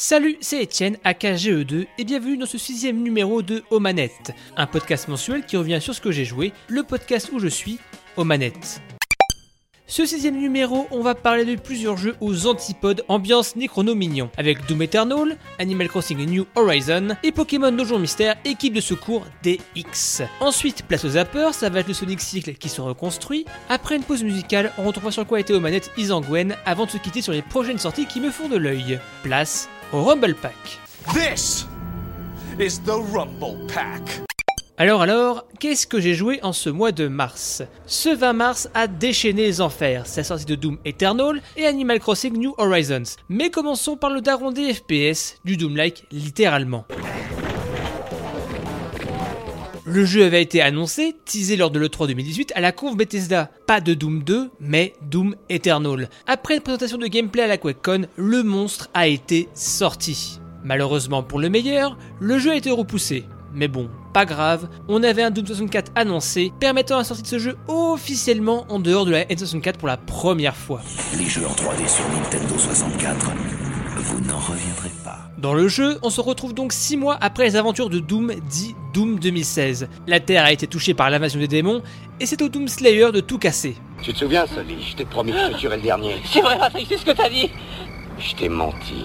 Salut, c'est Etienne, AKGE2, et bienvenue dans ce sixième numéro de Aux un podcast mensuel qui revient sur ce que j'ai joué, le podcast où je suis, aux. Ce sixième numéro, on va parler de plusieurs jeux aux antipodes ambiance Necrono Mignon, avec Doom Eternal, Animal Crossing New Horizon et Pokémon Donjon Mystère, équipe de secours DX. Ensuite, place aux zappers, ça va le Sonic Cycle qui se reconstruit. Après une pause musicale, on retrouvera sur quoi était aux manettes Isangwen avant de se quitter sur les prochaines sorties qui me font de l'œil. Place Rumble Pack. This is the Rumble Pack. Alors alors, qu'est-ce que j'ai joué en ce mois de mars? Ce 20 mars a déchaîné les enfers, c'est la sortie de Doom Eternal et Animal Crossing New Horizons. Mais commençons par le daron des FPS, du Doom-like littéralement. Le jeu avait été annoncé, teasé lors de l'E3 2018 à la conf Bethesda. Pas de Doom 2, mais Doom Eternal. Après une présentation de gameplay à la QuakeCon, le monstre a été sorti. Malheureusement pour le meilleur, le jeu a été repoussé. Mais bon, pas grave, on avait un Doom 64 annoncé, permettant la sortie de ce jeu officiellement en dehors de la N64 pour la première fois. Les jeux en 3D sur Nintendo 64, vous n'en reviendrez pas. Dans le jeu, on se retrouve donc 6 mois après les aventures de Doom dit Doom 2016. La Terre a été touchée par l'invasion des démons, et c'est au Doom Slayer de tout casser. Tu te souviens, Sully Je t'ai promis que je te tuerais le dernier. C'est vrai, Patrick, c'est ce que t'as dit. Je t'ai menti.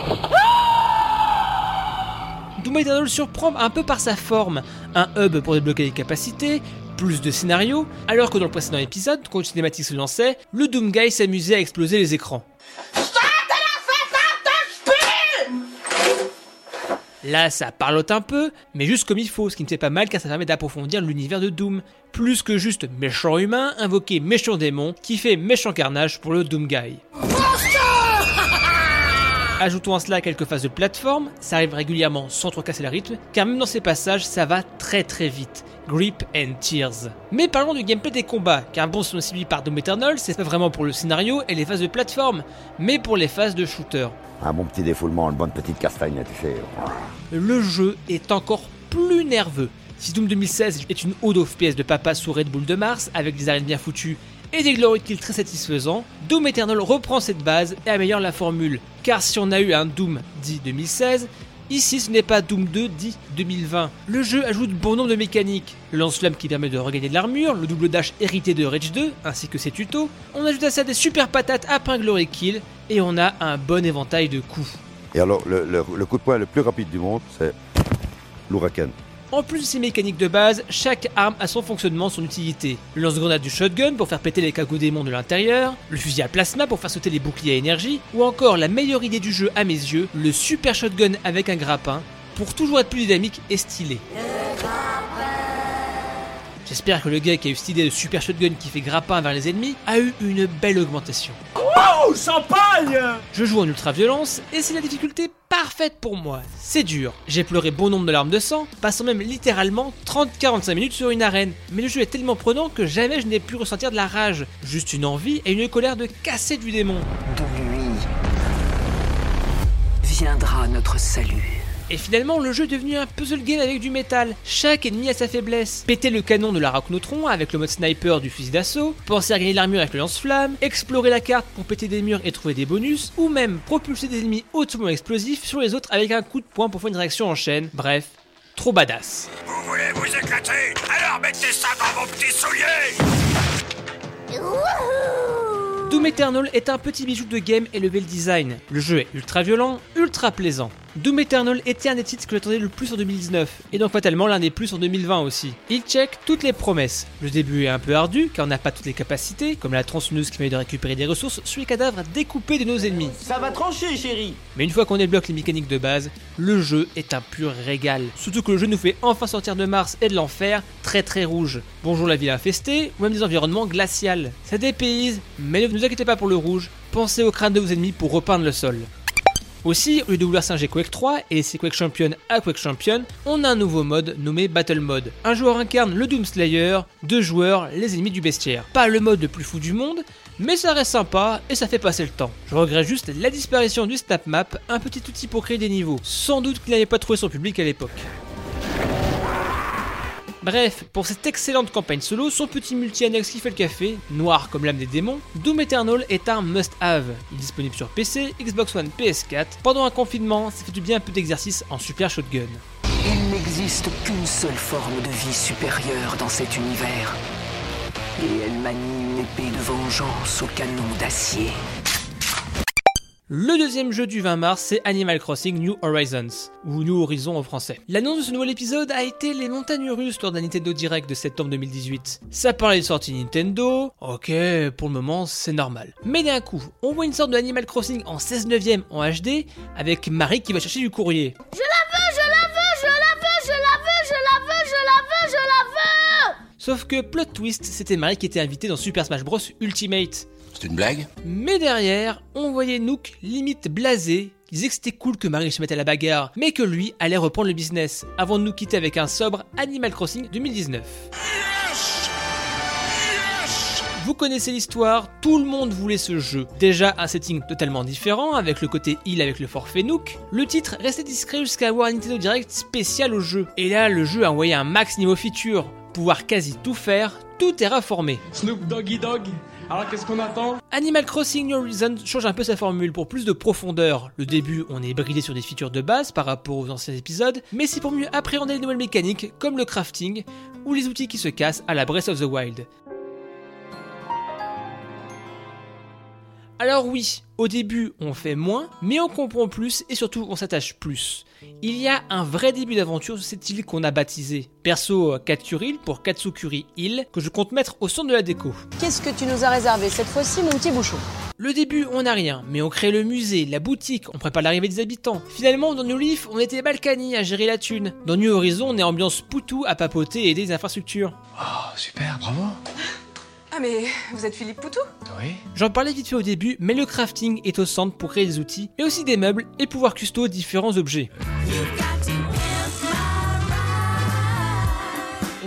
Doom Eternal surprend un peu par sa forme, un hub pour débloquer les capacités, plus de scénarios, alors que dans le précédent épisode, quand une cinématique se lançait, le Doom Guy s'amusait à exploser les écrans. Là, ça parlote un peu, mais juste comme il faut, ce qui ne fait pas mal car ça permet d'approfondir l'univers de Doom. Plus que juste méchant humain, invoquer méchant démon qui fait méchant carnage pour le Doom Guy. Ajoutons à cela quelques phases de plateforme, ça arrive régulièrement sans trop casser le rythme, car même dans ces passages, ça va très très vite. Grip and Tears. Mais parlons du gameplay des combats, car bon, si on par Doom Eternal, c'est pas vraiment pour le scénario et les phases de plateforme, mais pour les phases de shooter. Un bon petit défoulement, une bonne petite castagne, tu sais. Le jeu est encore plus nerveux. Si Doom 2016 est une ode au FPS de papa sous Red Bull de Mars, avec des arènes bien foutues et des glory kills très satisfaisants, Doom Eternal reprend cette base et améliore la formule. Car si on a eu un Doom dit 2016, ici ce n'est pas Doom 2 dit 2020. Le jeu ajoute bon nombre de mécaniques. Le lance-flamme qui permet de regagner de l'armure, le double dash hérité de Rage 2, ainsi que ses tutos. On ajoute à ça des super patates après un glory kill, et on a un bon éventail de coups. Et alors, le, le- le coup de poing le plus rapide du monde, c'est l'ouragan. En plus de ces mécaniques de base, chaque arme a son fonctionnement, son utilité. Le lance-grenade du shotgun pour faire péter les cagos démons de l'intérieur, le fusil à plasma pour faire sauter les boucliers à énergie, ou encore la meilleure idée du jeu à mes yeux, le super shotgun avec un grappin, pour toujours être plus dynamique et stylé. J'espère que le gars qui a eu cette idée de super shotgun qui fait grappin vers les ennemis a eu une belle augmentation. Oh, champagne Je joue en ultra violence et c'est la difficulté parfaite pour moi. C'est dur. J'ai pleuré bon nombre de larmes de sang, passant même littéralement 30-45 minutes sur une arène. Mais le jeu est tellement prenant que jamais je n'ai pu ressentir de la rage. Juste une envie et une colère de casser du démon. De lui viendra notre salut. Et finalement, le jeu est devenu un puzzle game avec du métal. Chaque ennemi a sa faiblesse. Péter le canon de la Rocknotron avec le mode sniper du fusil d'assaut, penser à gagner l'armure avec le lance-flamme, explorer la carte pour péter des murs et trouver des bonus, ou même propulser des ennemis hautement explosifs sur les autres avec un coup de poing pour faire une réaction en chaîne. Bref, trop badass. Vous voulez vous éclater? Alors mettez ça dans vos petits souliers Doom Eternal est un petit bijou de game et level design. Le jeu est ultra violent, ultra plaisant. Doom Eternal était un des titres que j'attendais le plus en 2019, et donc fatalement l'un des plus en 2020 aussi. Il check toutes les promesses. Le début est un peu ardu, car on n'a pas toutes les capacités, comme la tronçonneuse qui permet de récupérer des ressources sur les cadavres découpés de nos ennemis. Ça va trancher, chérie Mais une fois qu'on débloque les mécaniques de base, le jeu est un pur régal. Surtout que le jeu nous fait enfin sortir de Mars et de l'enfer, très très rouge. Bonjour la ville infestée, ou même des environnements glaciales. Ça dépayse, mais ne vous inquiétez pas pour le rouge, pensez au crâne de vos ennemis pour repeindre le sol. Aussi, au lieu de vouloir singer Quake 3 et laisser Quake Champion à Quake Champion, on a un nouveau mode nommé Battle Mode. Un joueur incarne le Doom Slayer, deux joueurs les ennemis du bestiaire. Pas le mode le plus fou du monde, mais ça reste sympa et ça fait passer le temps. Je regrette juste la disparition du Snap Map, un petit outil pour créer des niveaux. Sans doute qu'il n'avait pas trouvé son public à l'époque. Bref, pour cette excellente campagne solo, son petit multi-annexe qui fait le café, noir comme l'âme des démons, Doom Eternal est un must-have. Il est disponible sur PC, Xbox One, PS4. Pendant un confinement, ça fait du bien un peu d'exercice en super shotgun. Il n'existe qu'une seule forme de vie supérieure dans cet univers. Et elle manie une épée de vengeance au canon d'acier. Le deuxième jeu du 20 mars, c'est Animal Crossing New Horizons, ou New Horizon en français. L'annonce de ce nouvel épisode a été les montagnes russes lors d'un Nintendo Direct de septembre 2018. Ça parlait de sortie Nintendo, ok, pour le moment c'est normal. Mais d'un coup, on voit une sorte de Animal Crossing en 16 neuvième en HD, avec Marie qui va chercher du courrier. Je la veux, je la veux, je la veux, je la veux, je la veux, je la veux, je la veux Sauf que plot twist, c'était Marie qui était invitée dans Super Smash Bros Ultimate. C'est une blague Mais derrière, on voyait Nook limite blasé, qui disait que c'était cool que Marie se mette à la bagarre, mais que lui allait reprendre le business, avant de nous quitter avec un sobre Animal Crossing 2019. Vous connaissez l'histoire, tout le monde voulait ce jeu. Déjà un setting totalement différent, avec le côté heal avec le forfait Nook. Le titre restait discret jusqu'à avoir un Nintendo Direct spécial au jeu. Et là, le jeu a envoyé un max niveau feature. Pouvoir quasi tout faire, tout terraformé. Snoop Doggy Dog. Alors qu'est-ce qu'on attend? Animal Crossing New Horizons change un peu sa formule pour plus de profondeur. Le début, on est bridé sur des features de base par rapport aux anciens épisodes, mais c'est pour mieux appréhender les nouvelles mécaniques comme le crafting ou les outils qui se cassent à la Breath of the Wild. Alors oui, au début on fait moins, mais on comprend plus et surtout on s'attache plus. Il y a un vrai début d'aventure sur cette île qu'on a baptisée. Perso Katsuri pour Katsukuri Hill, que je compte mettre au centre de la déco. Qu'est-ce que tu nous as réservé cette fois-ci, mon petit bouchon? Le début, on n'a rien, mais on crée le musée, la boutique, on prépare l'arrivée des habitants. Finalement, dans New Leaf, on était Balkany à gérer la thune. Dans New Horizon, on est ambiance poutou à papoter et aider les infrastructures. Oh, super, bravo. Ah mais vous êtes Philippe Poutou? Oui. J'en parlais vite fait au début, mais le crafting est au centre pour créer des outils, mais aussi des meubles et pouvoir custo différents objets.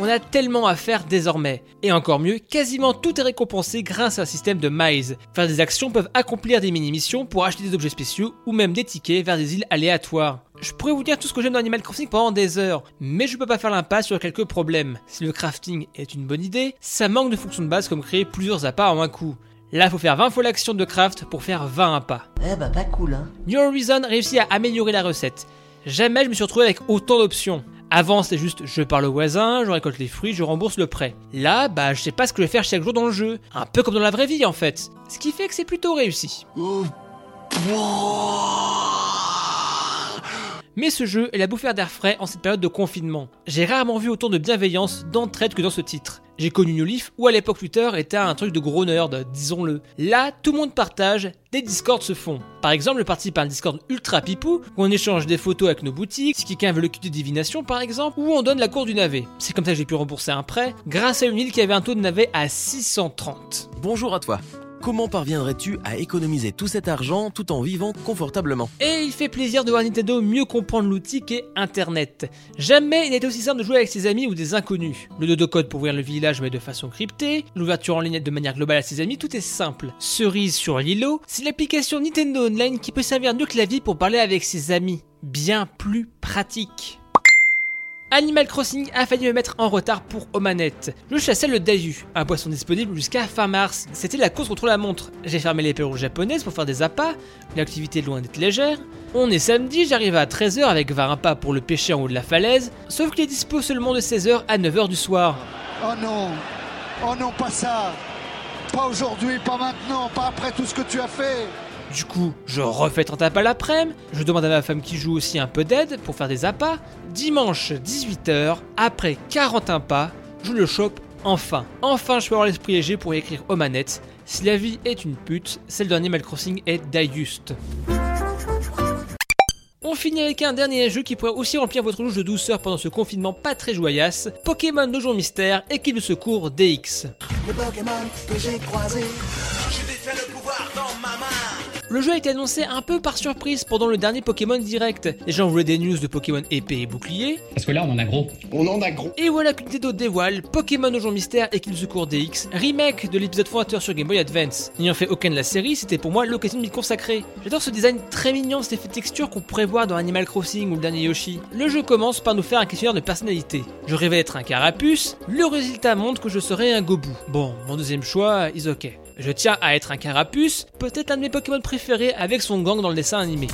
On a tellement à faire désormais. Et encore mieux, quasiment tout est récompensé grâce à un système de miles. Faire des actions peuvent accomplir des mini-missions pour acheter des objets spéciaux ou même des tickets vers des îles aléatoires. Je pourrais vous dire tout ce que j'aime dans Animal Crossing pendant des heures, mais je peux pas faire l'impasse sur quelques problèmes. Si le crafting est une bonne idée, ça manque de fonctions de base comme créer plusieurs appâts en un coup. Là, faut faire 20 fois l'action de craft pour faire 20 appâts. Eh bah pas cool hein. New Horizon réussit à améliorer la recette. Jamais je me suis retrouvé avec autant d'options. Avant, c'était juste je parle au voisin, je récolte les fruits, je rembourse le prêt. Là, bah, je sais pas ce que je vais faire chaque jour dans le jeu. Un peu comme dans la vraie vie en fait. Ce qui fait que c'est plutôt réussi. Mais ce jeu est la bouffère d'air frais en cette période de confinement. J'ai rarement vu autant de bienveillance, d'entraide que dans ce titre. J'ai connu New Leaf où à l'époque Twitter était un truc de gros nerd, disons-le. Là, tout le monde partage, des discords se font. Par exemple, je participe à un discord ultra pipou où on échange des photos avec nos boutiques, si quelqu'un veut le kit de divination par exemple, ou on donne la cour du navet. C'est comme ça que j'ai pu rembourser un prêt grâce à une île qui avait un taux de navet à 630. Bonjour à toi. Comment parviendrais-tu à économiser tout cet argent tout en vivant confortablement? Et il fait plaisir de voir Nintendo mieux comprendre l'outil qu'est Internet. Jamais il n'était aussi simple de jouer avec ses amis ou des inconnus. Le dodo code pour ouvrir le village mais de façon cryptée, l'ouverture en ligne de manière globale à ses amis, tout est simple. Cerise sur l'îlot, c'est l'application Nintendo Online qui peut servir de clavier pour parler avec ses amis. Bien plus pratique. Animal Crossing a failli me mettre en retard pour aux manettes. Je chassais le Dayu, un poisson disponible jusqu'à fin mars. C'était la course contre la montre. J'ai fermé les perruques japonaises pour faire des appâts, l'activité loin d'être légère. On est samedi, j'arrive à 13h avec 20 appâts pour le pêcher en haut de la falaise, sauf qu'il est dispo seulement de 16h à 9h du soir. Oh non Oh non, pas ça Pas aujourd'hui, pas maintenant, pas après tout ce que tu as fait Du coup, je refais 30 appâts l'après-midi, je demande à ma femme qui joue aussi un peu d'aide pour faire des appâts. Dimanche 18h, après 41 pas, je le chope enfin. Enfin, je peux avoir l'esprit léger pour écrire aux manettes. Si la vie est une pute, celle d'Animal Crossing est d'Aiguste. On finit avec un dernier jeu qui pourrait aussi remplir votre louche de douceur pendant ce confinement pas très joyasse, Pokémon jour mystère, équipe de secours DX. Le Pokémon que croisé. Le jeu a été annoncé un peu par surprise pendant le dernier Pokémon Direct. Les gens voulaient des news de Pokémon épée et bouclier. Parce que là, on en a gros. On en a gros. Et voilà que Nintendo dévoile Pokémon au jour mystère et qu'il secours DX, remake de l'épisode fondateur sur Game Boy Advance. N'ayant fait aucun de la série, c'était pour moi l'occasion de m'y consacrer. J'adore ce design très mignon, cet effet de texture qu'on pourrait voir dans Animal Crossing ou le dernier Yoshi. Le jeu commence par nous faire un questionnaire de personnalité. Je rêvais être un carapuce, le résultat montre que je serais un Gobu. Bon, mon deuxième choix is ok. Je tiens à être un carapuce, peut-être un de mes Pokémon préférés avec son gang dans le dessin animé.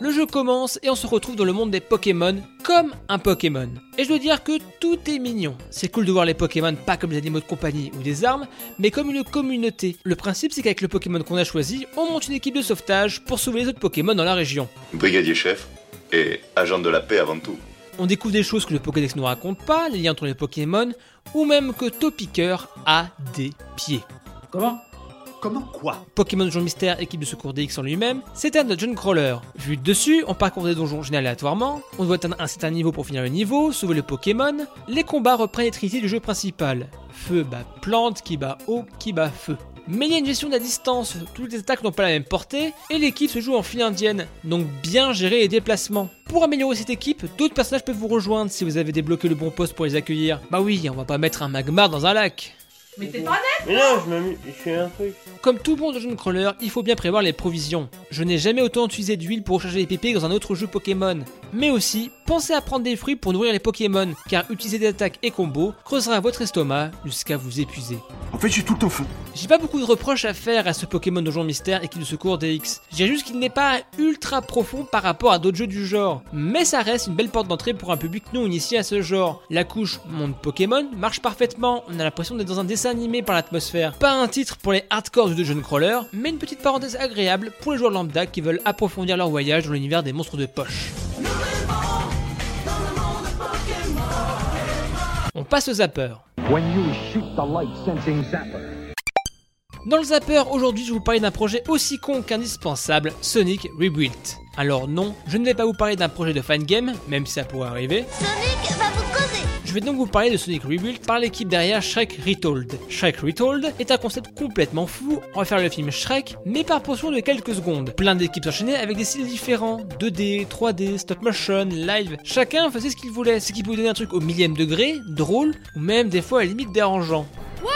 Le jeu commence et on se retrouve dans le monde des Pokémon comme un Pokémon. Et je dois dire que tout est mignon. C'est cool de voir les Pokémon pas comme des animaux de compagnie ou des armes, mais comme une communauté. Le principe c'est qu'avec le Pokémon qu'on a choisi, on monte une équipe de sauvetage pour sauver les autres Pokémon dans la région. Brigadier chef et agent de la paix avant tout. On découvre des choses que le Pokédex ne nous raconte pas, les liens entre les Pokémon, ou même que Topiqueur a des pieds. Comment? Comment quoi? Pokémon Jour Mystère, équipe de secours DX en lui-même, c'est un dungeon crawler. Vu de dessus, on parcourt des donjons aléatoirement, on doit atteindre un certain niveau pour finir le niveau, sauver le Pokémon, les combats reprennent les trinités du jeu principal. Feu bat plante, qui bat eau, qui bat feu. Mais il y a une gestion de la distance, toutes les attaques n'ont pas la même portée, et l'équipe se joue en file indienne, donc bien gérer les déplacements. Pour améliorer cette équipe, d'autres personnages peuvent vous rejoindre si vous avez débloqué le bon poste pour les accueillir. Bah oui, on va pas mettre un magmar dans un lac. Mais t'es pas net Mais non, je m'amuse, je fais un truc. Comme tout bon dungeon crawler, il faut bien prévoir les provisions. Je n'ai jamais autant utilisé d'huile pour recharger les PP que dans un autre jeu Pokémon. Mais aussi, pensez à prendre des fruits pour nourrir les Pokémon, car utiliser des attaques et combos creusera votre estomac jusqu'à vous épuiser. En fait, j'ai tout le temps faim. J'ai pas beaucoup de reproches à faire à ce Pokémon Donjon Mystère et qui de secours DX. J'ai juste qu'il n'est pas ultra profond par rapport à d'autres jeux du genre. Mais ça reste une belle porte d'entrée pour un public non initié à ce genre. La couche monde Pokémon marche parfaitement, on a l'impression d'être dans un dessin animé par l'atmosphère. Pas un titre pour les hardcore du dungeon crawler, mais une petite parenthèse agréable pour les joueurs lambda qui veulent approfondir leur voyage dans l'univers des monstres de poche. On passe au zapper. Dans le zapper, aujourd'hui je vais vous parler d'un projet aussi con qu'indispensable, Sonic Rebuilt. Alors non, je ne vais pas vous parler d'un projet de fangame, même si ça pourrait arriver. Sonic va vous vais donc vous parler de Sonic Rebuilt par l'équipe derrière Shrek Retold. Shrek Retold est un concept complètement fou, on va faire le film Shrek, mais par portion de quelques secondes. Plein d'équipes s'enchaînaient avec des styles différents, 2D, 3D, stop motion, live. Chacun faisait ce qu'il voulait, ce qui pouvait donner un truc au millième degré, drôle, ou même des fois à la limite dérangeant. What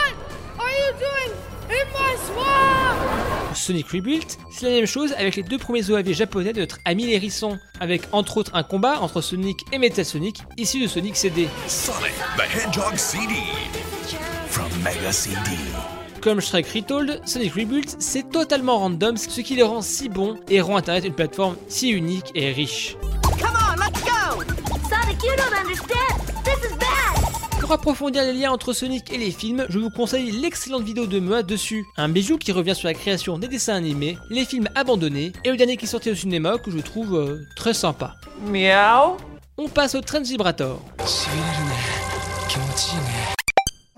are you doing in my swamp Sonic Rebuilt, c'est la même chose avec les deux premiers OAV japonais de notre ami les Hérissons, avec entre autres un combat entre Sonic et Metal Sonic, issu de Sonic CD. Sonic the Hedgehog CD from Mega CD. Comme Shrek Retold, Sonic Rebuilt, c'est totalement random, ce qui le rend si bon et rend Internet une plateforme si unique et riche. Come on, let's go Sonic, you don't understand This is bad Pour approfondir les liens entre Sonic et les films, je vous conseille l'excellente vidéo de Moa dessus. Un bijou qui revient sur la création des dessins animés, les films abandonnés et le dernier qui sortait au cinéma que je trouve euh, très sympa. Miaou On passe au Trend Vibrator.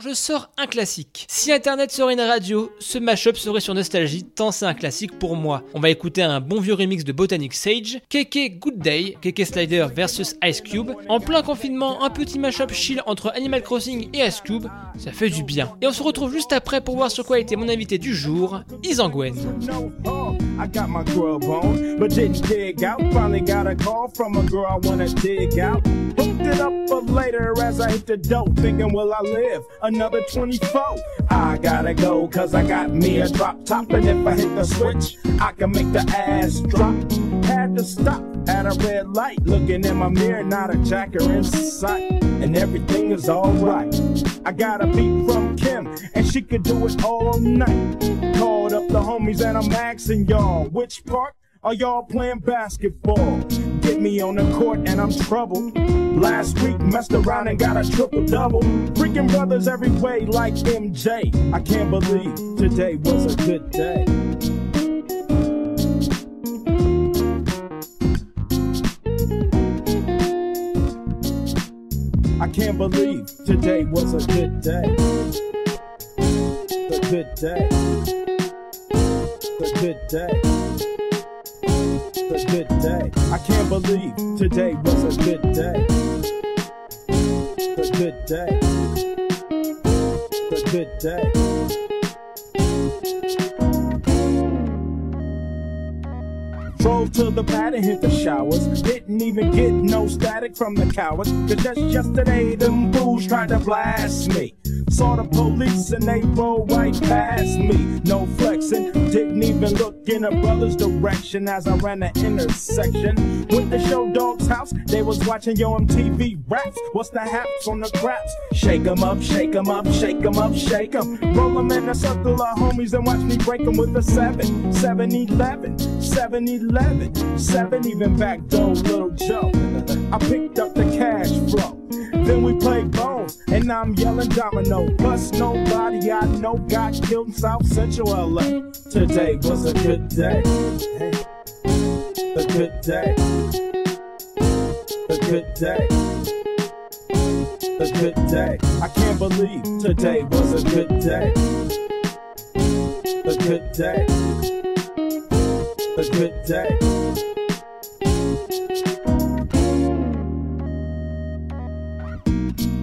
Je sors un classique. Si internet serait une radio, ce mashup serait sur Nostalgie, tant c'est un classique pour moi. On va écouter un bon vieux remix de Botanic Sage, Keke Good Day, Keke Slider versus Ice Cube. En plein confinement, un petit mashup chill entre Animal Crossing et Ice Cube, ça fait du bien. Et on se retrouve juste après pour voir sur quoi était mon invité du jour, Isangwen. Another 24? I gotta go, cause I got me a drop top, and if I hit the switch, I can make the ass drop. Had to stop at a red light, looking in my mirror, not a jacker in sight, and everything is alright. I got a beat from Kim, and she could do it all night. Called up the homies, and I'm asking y'all, which part are y'all playing basketball? Me on the court, and I'm troubled. Last week, messed around and got a triple double. Freaking brothers every way, like MJ. I can't believe today was a good day. I can't believe today was a good day. A good day. A good day a good day. I can't believe today was a good day. A good day. A good day. Drove to the pad and hit the showers. Didn't even get no static from the cowards. Cause just yesterday, them fools tried to blast me. Saw the police and they rolled right past me. No flexing, didn't even look in a brother's direction as I ran the intersection. Went to show dog's house, they was watching yo MTV raps. What's the haps on the craps? Shake 'em up, shake 'em up, shake 'em up, shake 'em. Roll 'em in a circle of homies and watch me break 'em with a 7, 7 11, 7 11, 7 even back door, little Joe. I picked up the cash flow. Then we played bones, and I'm yelling domino. Plus, nobody I know got killed in South Central LA. Today was a good day. A good day. A good day. A good day. I can't believe today was a good day. A good day. A good day.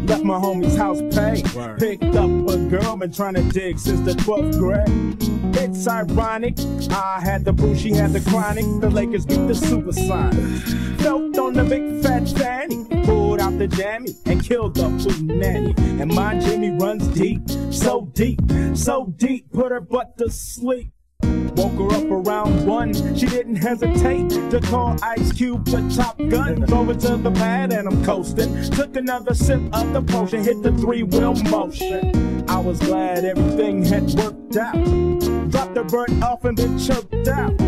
Left my homie's house paid. Picked up a girl, been trying to dig since the 12th grade. It's ironic. I had the boo, she had the chronic. The Lakers beat the Supersonics. Felt on the big fat fanny. Pulled out the jammy and killed the food nanny. And my Jimmy runs deep, so deep, so deep. Put her butt to sleep. Woke her up around one. She didn't hesitate to call Ice Cube the Top Gun. It to the pad and I'm coasting. Took another sip of the potion, hit the three wheel motion. I was glad everything had worked out. Dropped the bird off and then choked out.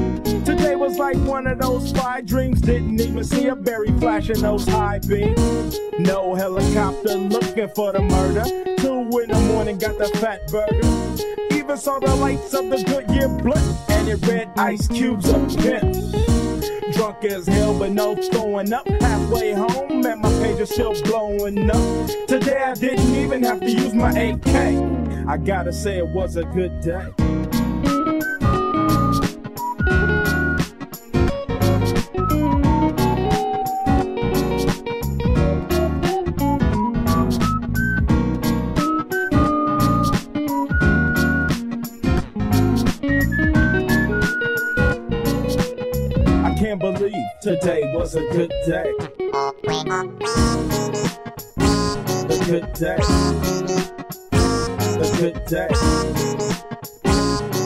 Today was like one of those fly dreams. Didn't even see a berry flashing those high beams. No helicopter looking for the murder. Two in the morning, got the fat burger even saw the lights of the Goodyear blimp, and it read Ice Cube's a pimp. Drunk as hell, but no throwing up. Halfway home, and my page is still blowing up. Today I didn't even have to use my AK. I gotta say it was a good day. Today was a good day. A good day. A good day.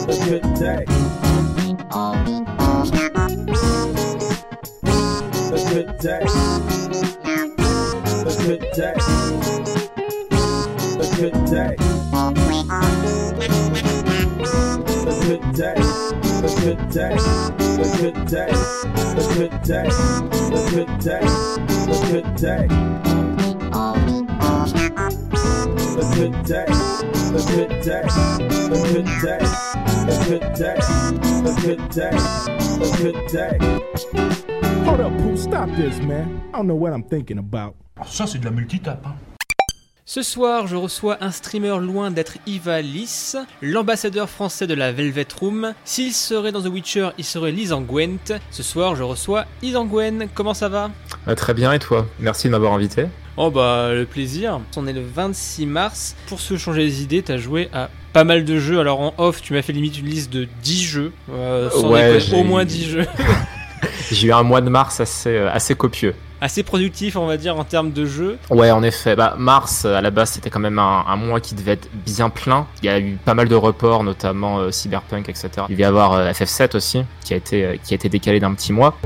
A good day. good day, a good day, a good day, a good day, a good day. A good day, a good day, a good day, a good day, a good day, a good day. Hold up, Pooh, stop this, man. I don't know what I'm thinking about. Ça, c'est de la multitape, hein. Ce soir, je reçois un streamer loin d'être Iva Lys, l'ambassadeur français de la Velvet Room. S'il serait dans The Witcher, il serait Lisangwent. Ce soir, je reçois Isangwen. Comment ça va? Euh, Très bien, et toi? Merci de m'avoir invité. Oh bah, le plaisir. On est le 26 mars. Pour se changer les idées, t'as joué à pas mal de jeux. Alors en off, tu m'as fait limite une liste de 10 jeux. Euh, sans ouais, au moins 10 jeux. j'ai eu un mois de mars assez, assez copieux assez productif, on va dire, en termes de jeu. Ouais, en effet. Bah, mars, à la base, c'était quand même un, mois qui devait être bien plein. Il y a eu pas mal de reports, notamment euh, Cyberpunk, etc. Il va y avoir euh, FF7 aussi, qui a été, euh, qui a été décalé d'un petit mois.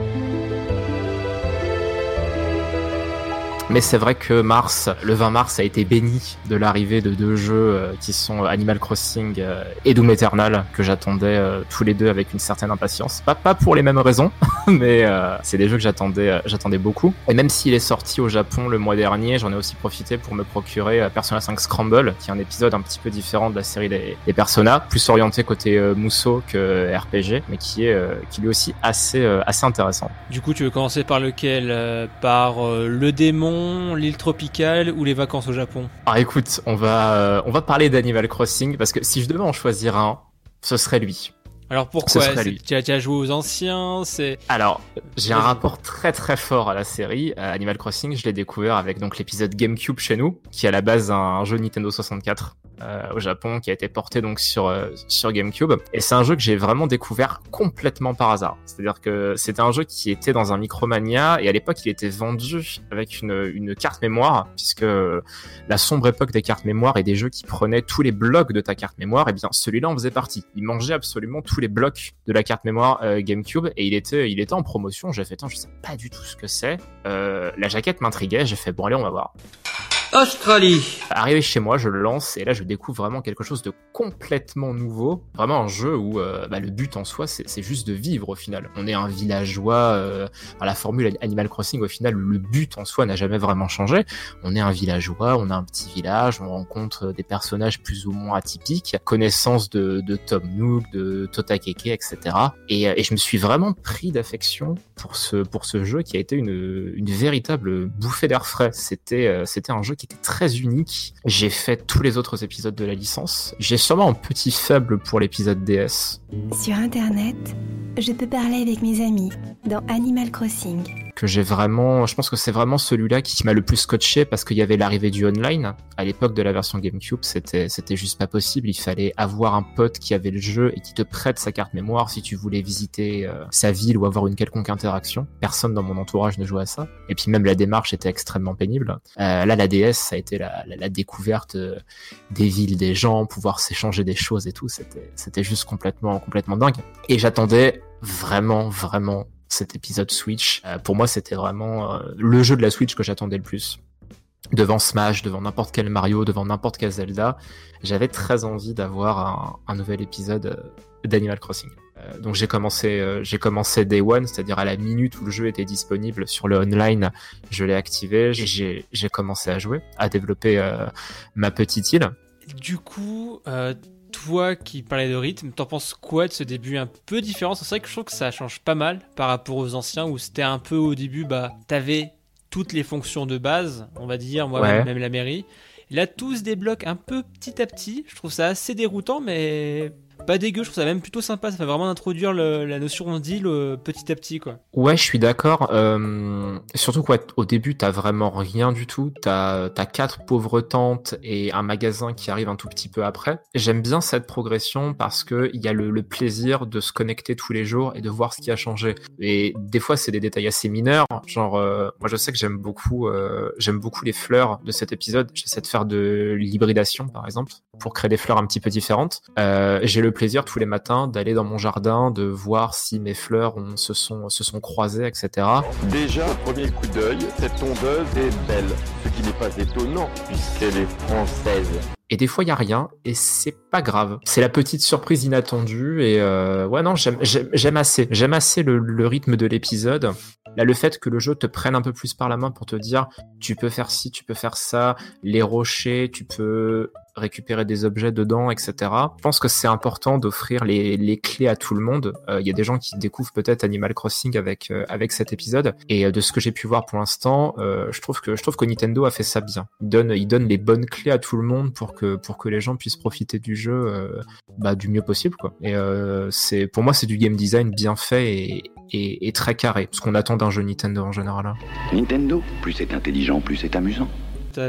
Mais c'est vrai que mars, le 20 mars a été béni de l'arrivée de deux jeux euh, qui sont Animal Crossing euh, et Doom Eternal que j'attendais euh, tous les deux avec une certaine impatience. Pas, pas pour les mêmes raisons, mais c'est des jeux que j'attendais j'attendais beaucoup. Et même s'il est sorti au Japon le mois dernier, j'en ai aussi profité pour me procurer Persona 5 Scramble, qui est un épisode un petit peu différent de la série des, des Persona, plus orienté côté Musso que RPG, mais qui est qui lui aussi assez assez intéressant. Du coup, tu veux commencer par lequel? Par le démon l'île tropicale ou les vacances au Japon? Ah écoute, on va, euh, on va parler d'Animal Crossing parce que si je devais en choisir un, ce serait lui. Alors pourquoi? tu as, tu as joué aux anciens c'est Alors, j'ai un rapport très très fort à la série. Animal Crossing, je l'ai découvert avec donc l'épisode GameCube chez nous, qui est à la base un jeu Nintendo 64. Euh, au Japon, qui a été porté donc sur euh, sur GameCube. Et c'est un jeu que j'ai vraiment découvert complètement par hasard. C'est-à-dire que c'était un jeu qui était dans un Micromania et à l'époque il était vendu avec une une carte mémoire, puisque la sombre époque des cartes mémoire et des jeux qui prenaient tous les blocs de ta carte mémoire, et eh bien celui-là en faisait partie. Il mangeait absolument tous les blocs de la carte mémoire GameCube et il était il était en promotion. J'ai fait, je sais pas du tout ce que c'est. la jaquette m'intriguait. J'ai fait, bon allez, on va voir. Australie. Arrivé chez moi, je le lance et là je découvre vraiment quelque chose de complètement nouveau. Vraiment un jeu où euh, bah, le but en soi, c'est juste de vivre au final. On est un villageois. Euh, la formule Animal Crossing, au final, le but en soi n'a jamais vraiment changé. On est un villageois, on a un petit village, on rencontre des personnages plus ou moins atypiques, connaissance de, Tom Nook, de Tota Keke, etc. Et, et, je me suis vraiment pris d'affection pour ce pour ce jeu qui a été une, une véritable bouffée d'air frais. C'était euh, c'était un jeu qui était très unique. J'ai fait tous les autres épisodes de la licence. J'ai sûrement un petit faible pour l'épisode DS. Sur Internet, je peux parler avec mes amis dans Animal Crossing que j'ai vraiment, je pense que c'est vraiment celui-là qui m'a le plus scotché parce qu'il y avait l'arrivée du online. À l'époque de la version GameCube, c'était, c'était juste pas possible. Il fallait avoir un pote qui avait le jeu et qui te prête sa carte mémoire si tu voulais visiter euh, sa ville ou avoir une quelconque interaction. Personne dans mon entourage ne jouait à ça. Et puis même la démarche était extrêmement pénible. Euh, là, la DS, ça a été la, la, découverte euh, des villes, des gens, pouvoir s'échanger des choses et tout. C'était, c'était juste complètement, complètement dingue. Et j'attendais vraiment, vraiment cet épisode Switch. Euh, pour moi, c'était vraiment euh, le jeu de la Switch que j'attendais le plus. Devant Smash, devant n'importe quel Mario, devant n'importe quel Zelda, j'avais très envie d'avoir un, nouvel épisode euh, d'Animal Crossing. donc j'ai commencé, j'ai commencé Day One, c'est-à-dire à la minute où le jeu était disponible sur le online, je l'ai activé, j'ai, j'ai commencé à jouer, à développer ma petite île. Du coup, toi qui parlais de rythme, t'en penses quoi de ce début un peu différent? C'est vrai que je trouve que ça change pas mal par rapport aux anciens où c'était un peu au début, bah, t'avais toutes les fonctions de base, on va dire, moi même la mairie. là, tout se débloque un peu petit à petit. Je trouve ça assez déroutant, mais pas dégueu, je trouve ça même plutôt sympa. Ça fait vraiment introduire la notion d'île euh, petit à petit, quoi. Ouais, je suis d'accord. Euh, surtout quoi, au début, t'as vraiment rien du tout. T'as as quatre pauvres tentes et un magasin qui arrive un tout petit peu après. J'aime bien cette progression parce que il y a le, plaisir de se connecter tous les jours et de voir ce qui a changé. Et des fois, c'est des détails assez mineurs. Genre, euh, moi, je sais que j'aime beaucoup, j'aime beaucoup les fleurs de cet épisode. J'essaie de faire de l'hybridation, par exemple, pour créer des fleurs un petit peu différentes. J'ai le plaisir tous les matins d'aller dans mon jardin, de voir si mes fleurs se, sont, se sont croisées, etc. Déjà, au premier coup d'œil, cette tondeuse est belle, ce qui n'est pas étonnant puisqu'elle est française. Et des fois, il y a rien, et c'est pas grave. C'est la petite surprise inattendue, et euh, ouais, non, j'aime assez. J'aime assez le, le, rythme de l'épisode. Là, le fait que le jeu te prenne un peu plus par la main pour te dire, tu peux faire ci, tu peux faire ça, les rochers, tu peux récupérer des objets dedans, etc. Je pense que c'est important d'offrir les, les, clés à tout le monde. Euh, il y a des gens qui découvrent peut-être Animal Crossing avec euh, avec cet épisode, et euh, de ce que j'ai pu voir pour l'instant, je trouve que je trouve que Nintendo a fait ça bien. Il donne il donne les bonnes clés à tout le monde pour que pour que les gens puissent profiter du jeu bah, du mieux possible, quoi. Et c'est pour moi c'est du game design bien fait et, et, et très carré, ce qu'on attend d'un jeu Nintendo en général. Hein. Nintendo, plus c'est intelligent, plus c'est amusant.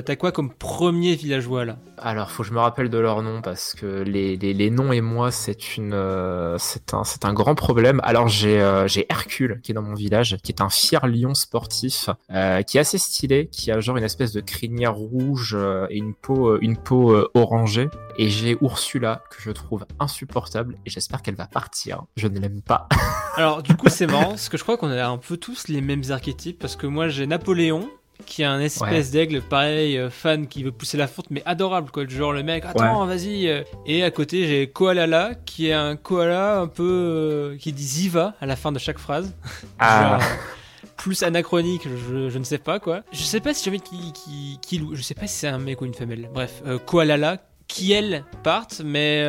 T'as quoi comme premier villageois là? Alors, faut que je me rappelle de leur nom parce que les, les, les noms et moi, c'est une, euh, c'est un, c'est un grand problème. Alors, j'ai, euh, j'ai Hercule qui est dans mon village, qui est un fier lion sportif, euh, qui est assez stylé, qui a genre une espèce de crinière rouge et une peau, une peau orangée. Et j'ai Ursula que je trouve insupportable et j'espère qu'elle va partir. Je ne l'aime pas. Alors, du coup, c'est marrant parce que je crois qu'on a un peu tous les mêmes archétypes parce que moi, j'ai Napoléon qui est un espèce d'aigle, pareil, euh, fan qui veut pousser la fonte, mais adorable, quoi. Genre le mec, attends, vas-y. Euh. Et à côté, j'ai Koalala, qui est un koala un peu. Euh, qui dit Ziva à la fin de chaque phrase. Ah. plus anachronique, je, ne sais pas, quoi. Je sais pas si j'ai envie qui, qui, qui, Je sais pas si c'est un mec ou une femelle. Bref, Koalala, qui elle partent, mais.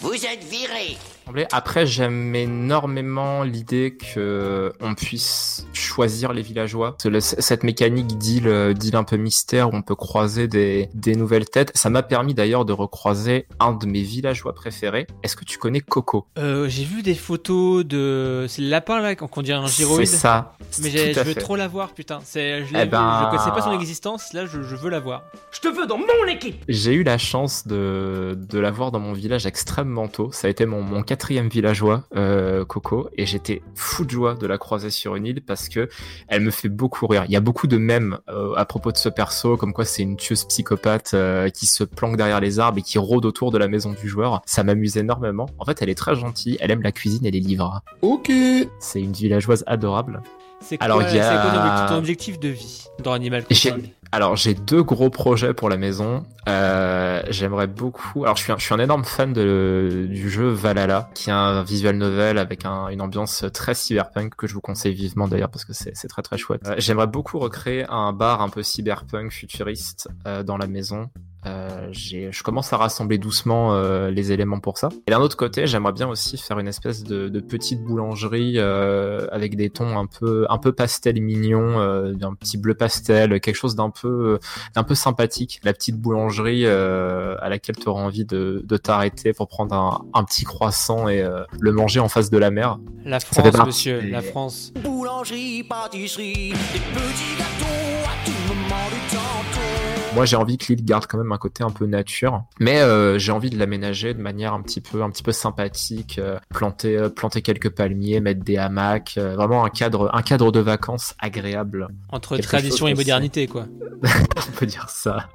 Vous êtes viré ressembler. Après, j'aime énormément l'idée que on puisse choisir les villageois. Cette mécanique deal, deal un peu mystère où on peut croiser des, des nouvelles têtes. Ça m'a permis d'ailleurs de recroiser un de mes villageois préférés. Est-ce que tu connais Coco? Euh, J'ai vu des photos de. C'est le lapin là, qu'on dirait un gyroïde. C'est ça. Mais je veux trop la voir, putain. C'est, je, eh ben... je connaissais pas son existence. Là, je, je veux la voir. Je te veux dans mon équipe. J'ai eu la chance de de l'avoir dans mon village extrêmement tôt. Ça a été mon, mon quatrième villageois, euh, Coco, et j'étais fou de joie de la croiser sur une île parce que elle me fait beaucoup rire. Il y a beaucoup de mèmes euh, à propos de ce perso, comme quoi c'est une tueuse psychopathe euh, qui se planque derrière les arbres et qui rôde autour de la maison du joueur. Ça m'amuse énormément. En fait, elle est très gentille, elle aime la cuisine et les livres. Ok. C'est une villageoise adorable. C'est quoi, Alors, y a... ton objectif de vie dans Animal Crossing? Alors j'ai deux gros projets pour la maison. Euh, J'aimerais beaucoup. Alors je suis un, énorme fan du jeu Valhalla, qui est un visual novel avec un, une ambiance très cyberpunk que je vous conseille vivement d'ailleurs parce que c'est très très chouette. Euh, J'aimerais beaucoup recréer un bar un peu cyberpunk futuriste euh, dans la maison. Euh, je commence à rassembler doucement euh, les éléments pour ça. Et d'un autre côté, j'aimerais bien aussi faire une espèce de, de petite boulangerie euh, avec des tons un peu un peu pastel mignon, euh, d'un petit bleu pastel, quelque chose d'un peu d'un peu sympathique. La petite boulangerie euh, à laquelle tu auras envie de, de t'arrêter pour prendre un, un, petit croissant et le manger en face de la mer. La France, monsieur, la France. Boulangerie, pâtisserie, des petits gâteaux à tout moment du temps. Moi, j'ai envie que l'île garde quand même un côté un peu nature, mais euh, j'ai envie de l'aménager de manière un petit peu, un petit peu sympathique, euh, planter, euh, planter quelques palmiers, mettre des hamacs, euh, vraiment un cadre, un cadre de vacances agréable. Entre tradition et modernité, quoi. On peut dire ça.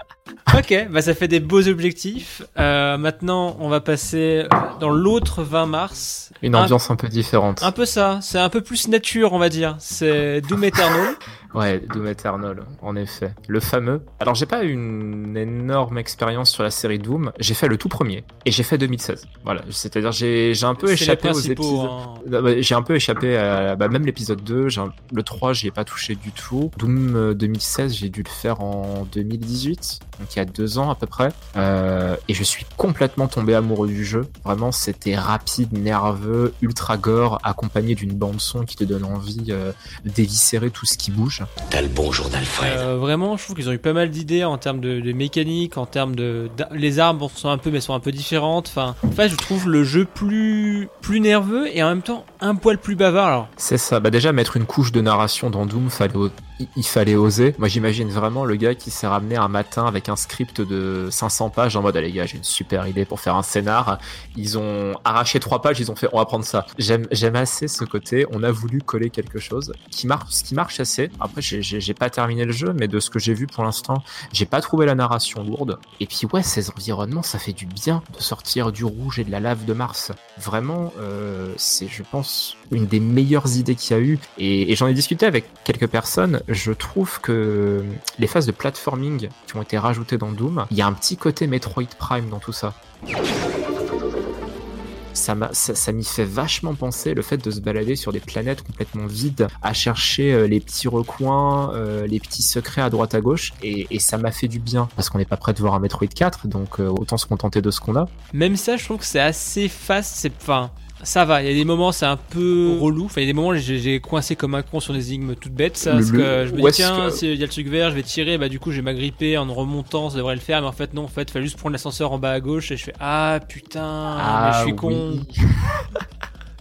Ok, bah ça fait des beaux objectifs. Euh, maintenant, on va passer dans l'autre 20 mars. Une ambiance un, peu différente. Un peu ça, c'est un peu plus nature, on va dire. C'est Doom Eternal. ouais, Doom Eternal, en effet. Le fameux. Alors, j'ai pas une énorme expérience sur la série Doom. J'ai fait le tout premier et j'ai fait 2016. Voilà, c'est-à-dire j'ai j'ai un peu échappé aux épisodes. Hein. J'ai un peu échappé à bah, même l'épisode 2. Le 3, j'y ai pas touché du tout. Doom 2016, euh, j'ai dû le faire en 2018 donc il y a deux ans à peu près, euh, et je suis complètement tombé amoureux du jeu. Vraiment, c'était rapide, nerveux, ultra gore, accompagné d'une bande son qui te donne envie euh, d'éviscérer tout ce qui bouge. T'as le bonjour d'Alfred. Euh, vraiment, je trouve qu'ils ont eu pas mal d'idées en termes de, mécanique, en termes de, les armes sont un peu, mais sont un peu différentes. Enfin, en fait, je trouve le jeu plus plus nerveux et en même temps un poil plus bavard. C'est ça. Bah déjà mettre une couche de narration dans Doom, fallait il fallait oser. Moi, j'imagine vraiment le gars qui s'est ramené un matin avec un script de 500 pages en mode, allez, gars, j'ai une super idée pour faire un scénar. Ils ont arraché trois pages, ils ont fait, on va prendre ça. J'aime, j'aime assez ce côté. On a voulu coller quelque chose qui marche, ce qui marche assez. Après, j'ai pas terminé le jeu, mais de ce que j'ai vu pour l'instant, j'ai pas trouvé la narration lourde. Et puis, ouais, ces environnements, ça fait du bien de sortir du rouge et de la lave de Mars. Vraiment, euh, c'est, je pense, une des meilleures idées qu'il y a eu. Et, et j'en ai discuté avec quelques personnes je trouve que les phases de platforming qui ont été rajoutées dans Doom, il y a un petit côté Metroid Prime dans tout ça. Ça, m'y fait vachement penser le fait de se balader sur des planètes complètement vides, à chercher euh, les petits recoins, euh, les petits secrets à droite à gauche, et, ça m'a fait du bien parce qu'on n'est pas prêt de voir un Metroid 4, donc euh, autant se contenter de ce qu'on a. Même ça, je trouve que c'est assez fast, c'est enfin ça va. Il y a des moments, c'est un peu relou. Enfin, il y a des moments, j'ai coincé comme un con sur des énigmes toutes bêtes. Ça, parce que je me dis, tiens, s'il y a le truc vert, je vais tirer. Bah, du coup, je vais m'agripper en remontant, ça devrait le faire. Mais en fait, non, en fait, il fallait juste prendre l'ascenseur en bas à gauche. Et je fais, ah putain, mais je suis ah, con.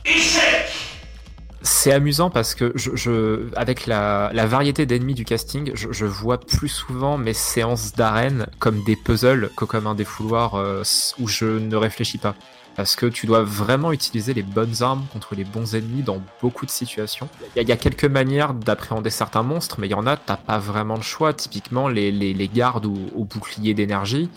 C'est amusant parce que je, je avec la, la variété d'ennemis du casting, je, je, vois plus souvent mes séances d'arène comme des puzzles que comme un défouloir euh, où je ne réfléchis pas parce que tu dois vraiment utiliser les bonnes armes contre les bons ennemis dans beaucoup de situations. Il y, a quelques manières d'appréhender certains monstres, mais il y en a, t'as pas vraiment le choix. Typiquement, les, gardes au, au bouclier d'énergie,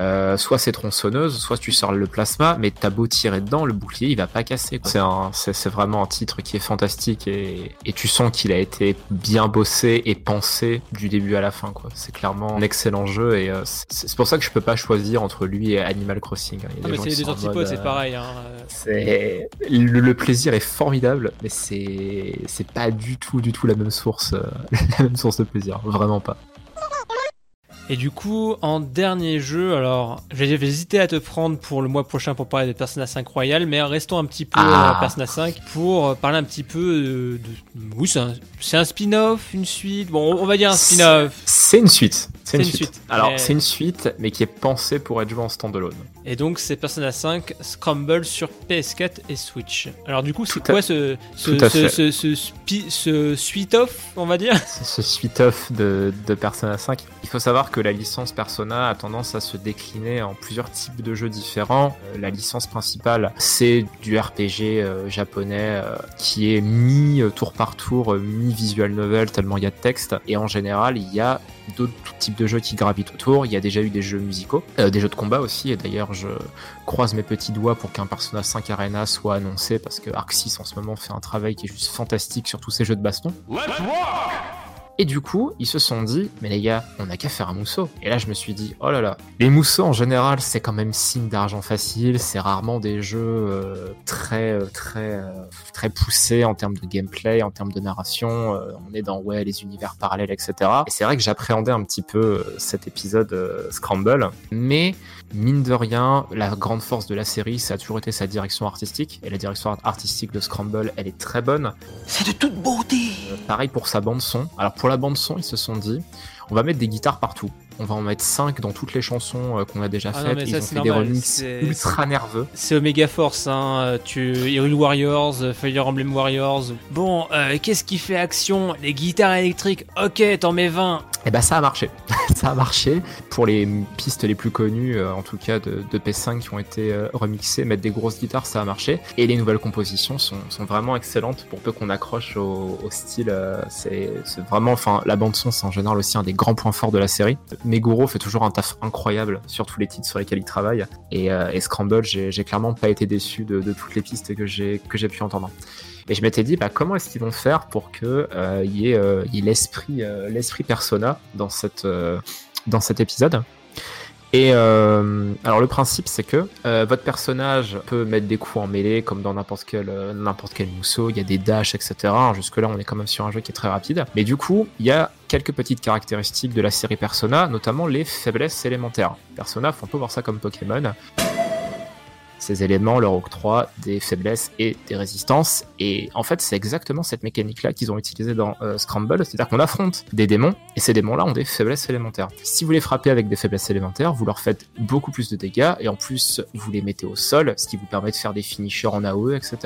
euh, soit c'est tronçonneuse, soit tu sors le plasma, mais t'as beau tirer dedans, le bouclier il va pas casser. C'est c'est vraiment un titre qui est fantastique et, et tu sens qu'il a été bien bossé et pensé du début à la fin. quoi. C'est clairement un excellent jeu et euh, c'est pour ça que je peux pas choisir entre lui et Animal Crossing. Hein. Ah, mais c'est des antipodes, c'est pareil. Hein. C'est le, le, plaisir est formidable, mais c'est c'est pas du tout du tout la même source, euh, la même source de plaisir, vraiment pas. Et du coup, en dernier jeu, alors j'ai hésité à te prendre pour le mois prochain pour parler de Persona 5 Royal, mais restons un petit peu Ah. à Persona 5 pour euh, parler un petit peu de. oui, c'est un, spin-off, une suite. Bon, on va dire un spin-off. C'est une suite. C'est une, une suite. suite. Alors, Mais- c'est une suite, mais qui est pensée pour être jouée en standalone. Et donc, c'est Persona 5 Scramble sur PS4 et Switch. Alors, du coup, c'est à- quoi ce, ce, suite-off, on va dire? Ce suite-off de, de Persona 5. Il faut savoir que la licence Persona a tendance à se décliner en plusieurs types de jeux différents. Euh, la licence principale, c'est du RPG euh, japonais euh, qui est mi tour par tour, mi visual novel tellement il y a de texte. Et en général, il y a d'autres types de jeux qui gravitent autour. Il y a déjà eu des jeux musicaux, des jeux de combat aussi. Et d'ailleurs, je croise mes petits doigts pour qu'un Persona 5 Arena soit annoncé parce que Arc 6 en ce moment fait un travail qui est juste fantastique sur tous ces jeux de baston. Et du coup, ils se sont dit, mais les gars, on n'a qu'à faire un mousseau. Et là, je me suis dit, oh là là, les mousseaux en général, c'est quand même signe d'argent facile. C'est rarement des jeux euh, très, euh, très, euh, très poussés en termes de gameplay, en termes de narration. Euh, on est dans ouais les univers parallèles, etc. Et c'est vrai que j'appréhendais un petit peu euh, cet épisode Scramble, mais mine de rien, la grande force de la série, ça a toujours été sa direction artistique. Et la direction artistique de Scramble, elle est très bonne. C'est de toute beauté. Euh, pareil pour sa bande son. Alors pour la bande son, ils se sont dit, on va mettre des guitares partout. On va en mettre 5 dans toutes les chansons euh, qu'on a déjà Ah non, faites. mais Ils ça, ont fait des remixes ultra nerveux. C'est Omega Force, hein. Tu Hyrule Warriors, euh, Fire Emblem Warriors. Bon, euh, qu'est-ce qui fait action? Les guitares électriques. Ok, t'en mets 20. Et bah ça a marché. ça a marché. Pour les pistes les plus connues, euh, en tout cas de, de PS5 qui ont été euh, remixées, mettre des grosses guitares, ça a marché. Et les nouvelles compositions sont, sont vraiment excellentes pour peu qu'on accroche au, au style. euh, c'est c'est vraiment, enfin, la bande son, c'est en général aussi un des grands points forts de la série. Meguro fait toujours un taf incroyable sur tous les titres sur lesquels il travaille. Et, euh, Scramble, j'ai clairement pas été déçu de, toutes les pistes que j'ai pu entendre. Et je m'étais dit, bah, comment est-ce qu'ils vont faire pour que il y ait, euh, y ait l'esprit, euh, l'esprit persona dans cette, dans cet épisode? Et euh, alors le principe c'est que euh, votre personnage peut mettre des coups en mêlée comme dans n'importe quel euh, n'importe quel mousseau, il y a des dashs etc. Jusque là on est quand même sur un jeu qui est très rapide. Mais du coup il y a quelques petites caractéristiques de la série Persona, notamment les faiblesses élémentaires. Persona, faut un peu voir ça comme Pokémon. Ces éléments leur octroient des faiblesses et des résistances. Et en fait, c'est exactement cette mécanique-là qu'ils ont utilisée dans euh, Scramble, c'est-à-dire qu'on affronte des démons, et ces démons-là ont des faiblesses élémentaires. Si vous les frappez avec des faiblesses élémentaires, vous leur faites beaucoup plus de dégâts, et en plus, vous les mettez au sol, ce qui vous permet de faire des finishers en AOE, etc.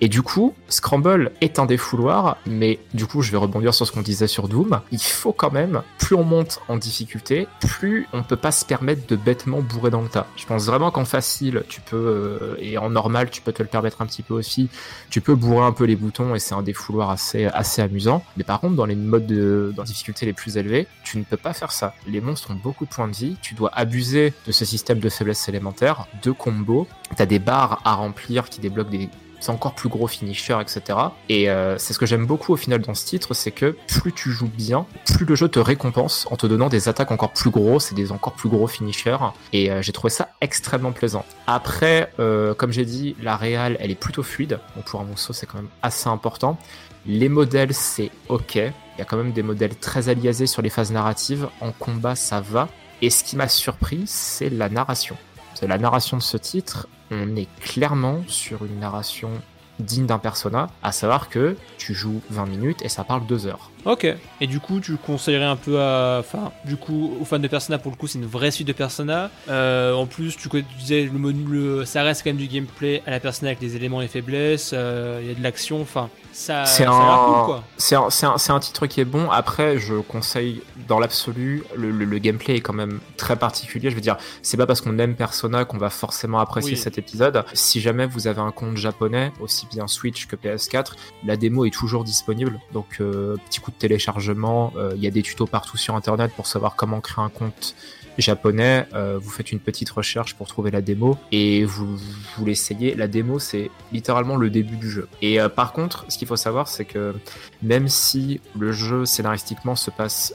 Et du coup, Scramble est un défouloir, mais du coup, je vais rebondir sur ce qu'on disait sur Doom. Il faut quand même, plus on monte en difficulté, plus on peut pas se permettre de bêtement bourrer dans le tas. Je pense vraiment qu'en facile, tu peux, euh, et en normal, tu peux te le permettre un petit peu aussi, tu peux bourrer un peu les boutons et c'est un défouloir assez, assez amusant. Mais par contre, dans les modes de difficulté les plus élevés, tu ne peux pas faire ça. Les monstres ont beaucoup de points de vie, tu dois abuser de ce système de faiblesse élémentaire, de combos, t'as des barres à remplir qui débloquent des encore plus gros finishers, etc. Et euh, c'est ce que j'aime beaucoup au final dans ce titre, c'est que plus tu joues bien, plus le jeu te récompense en te donnant des attaques encore plus grosses et des encore plus gros finishers. Et euh, j'ai trouvé ça extrêmement plaisant. Après, euh, comme j'ai dit, la réal, elle est plutôt fluide. Bon, pour un mousseau, c'est quand même assez important. Les modèles, c'est ok. Il y a quand même des modèles très aliasés sur les phases narratives. En combat, ça va. Et ce qui m'a surpris, c'est la narration. C'est la narration de ce titre. On est clairement sur une narration digne d'un persona, à savoir que tu joues 20 minutes et ça parle 2 heures. Ok. Et du coup, tu conseillerais un peu à. Enfin, du coup, aux fans de Persona, pour le coup, c'est une vraie suite de Persona. Euh, en plus, tu, tu disais, le, le- ça reste quand même du gameplay à la Persona avec les éléments et faiblesses. euh, Il y a de l'action. Enfin, ça, C'est ça cool, un, quoi. c'est un, c'est un- c'est un titre qui est bon. Après, je conseille dans l'absolu, le, le- le gameplay est quand même très particulier. Je veux dire, c'est pas parce qu'on aime Persona qu'on va forcément apprécier Oui. cet épisode. Si jamais vous avez un compte japonais, aussi bien Switch que PS4, la démo est toujours disponible. Donc, euh, petit coup de téléchargement, euh, il y a des tutos partout sur Internet pour savoir comment créer un compte japonais. Euh, vous faites une petite recherche pour trouver la démo et vous, vous l'essayez. La démo, c'est littéralement le début du jeu. Et euh, par contre, ce qu'il faut savoir, c'est que même si le jeu scénaristiquement se passe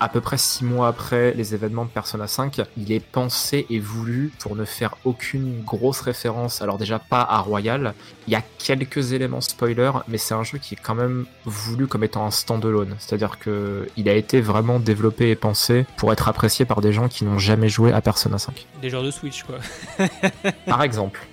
à peu près six mois après les événements de Persona 5, il est pensé et voulu pour ne faire aucune grosse référence. Alors déjà pas à Royal, il y a quelques éléments spoilers, mais c'est un jeu qui est quand même voulu comme étant un standalone. C'est-à-dire que il a été vraiment développé et pensé pour être apprécié par des gens qui n'ont jamais joué à Persona 5. Des joueurs de Switch, quoi. Par exemple.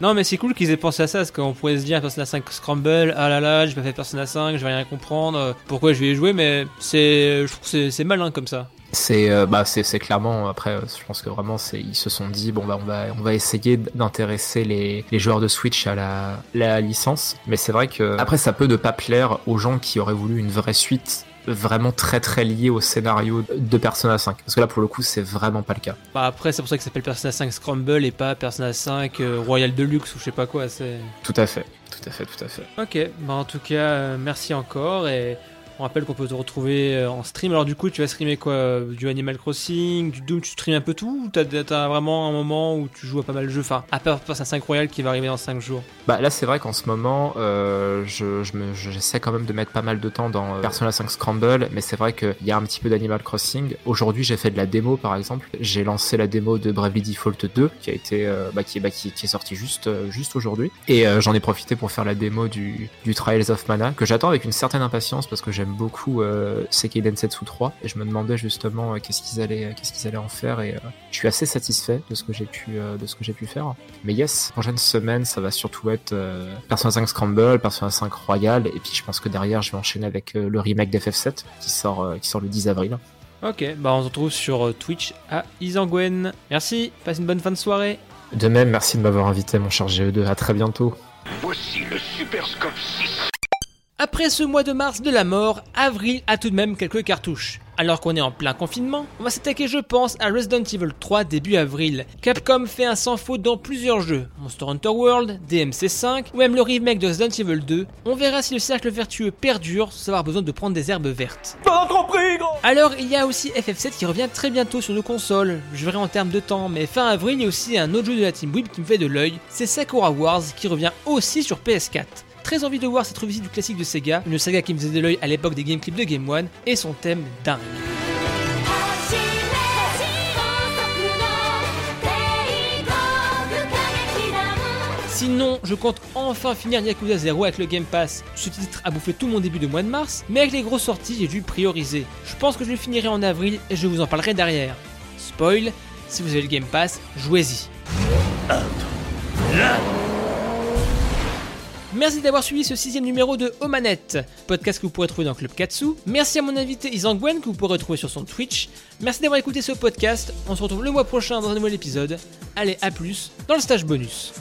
Non, mais c'est cool qu'ils aient pensé à ça, parce qu'on pourrait se dire Persona 5 Scramble, ah là là, j'ai pas fait Persona 5, je vais rien comprendre, euh, pourquoi je vais y jouer, mais c'est, je trouve que c'est- malin comme ça. C'est euh, bah c'est clairement après euh, je pense que vraiment c'est ils se sont dit bon bah on va on va essayer d'intéresser les, les joueurs de Switch à la, la licence mais c'est vrai que après ça peut ne pas plaire aux gens qui auraient voulu une vraie suite vraiment très très liée au scénario de Persona 5 parce que là pour le coup c'est vraiment pas le cas. Bah après, c'est pour ça que ça s'appelle Persona 5 Scramble et pas Persona 5 euh, Royal Deluxe ou je sais pas quoi, c'est... Tout à fait, tout à fait, tout à fait. Ok, bah en tout cas, euh, merci encore et on rappelle qu'on peut te retrouver euh, en stream. Alors du coup, tu vas streamer quoi euh, Du Animal Crossing, du Doom, tu streames un peu tout ou t'as, vraiment un moment où tu joues à pas mal de jeux? Enfin, à part Persona 5 Royal qui va arriver dans 5 jours. Bah là c'est vrai qu'en ce moment euh, je, je j'essaie quand même de mettre pas mal de temps dans euh, Persona 5 Scramble mais c'est vrai qu'il y a un petit peu d'Animal Crossing. Aujourd'hui j'ai fait de la démo par exemple. J'ai lancé la démo de Bravely Default 2 qui a été bah, bah, qui, est sorti juste, juste aujourd'hui et j'en ai profité pour faire la démo du Trials of Mana que j'attends avec une certaine impatience parce que j'aime beaucoup euh, Sekei Densetsu 3 et je me demandais justement euh, qu'est-ce qu'ils allaient qu'est-ce qu'ils allaient en faire et euh, je suis assez satisfait de ce que j'ai pu euh, de ce que j'ai pu faire. Mais yes, prochaine semaine, ça va surtout être euh, Persona 5 Scramble, Persona 5 Royal, et puis je pense que derrière, je vais enchaîner avec euh, le remake d'FF7 qui sort, euh, qui sort le 10 avril. Ok, bah on se retrouve sur euh, Twitch à Isangwen. Merci, passe une bonne fin de soirée. De même, merci de m'avoir invité, mon cher GE2. À très bientôt. Voici le Super Scope 6. Après ce mois de mars de la mort, avril a tout de même quelques cartouches. Alors qu'on est en plein confinement, on va s'attaquer je pense à Resident Evil 3 début avril. Capcom fait un sans faute dans plusieurs jeux, Monster Hunter World, DMC5 ou même le remake de Resident Evil 2. On verra si le cercle vertueux perdure sans avoir besoin de prendre des herbes vertes. Pas compris, gros Alors il y a aussi FF7 qui revient très bientôt sur nos consoles, je verrai en termes de temps, mais fin avril il y a aussi un autre jeu de la Team Whip qui me fait de l'œil, c'est Sakura Wars qui revient aussi sur PS4. Très envie de voir cette revisite du classique de Sega, une saga qui me faisait de l'œil à l'époque des Game Clips de Game One, et son thème dingue. Sinon, je compte enfin finir Yakuza 0 avec le Game Pass. Ce titre a bouffé tout mon début de mois de mars, mais avec les grosses sorties, j'ai dû prioriser. Je pense que je le finirai en avril et je vous en parlerai derrière. Spoil, si vous avez le Game Pass, jouez-y. Merci d'avoir suivi ce sixième numéro de Omanette, podcast que vous pourrez trouver dans Club Katsu. Merci à mon invité Isangwen que vous pourrez retrouver sur son Twitch. Merci d'avoir écouté ce podcast. On se retrouve le mois prochain dans un nouvel épisode. Allez, à plus dans le stage bonus.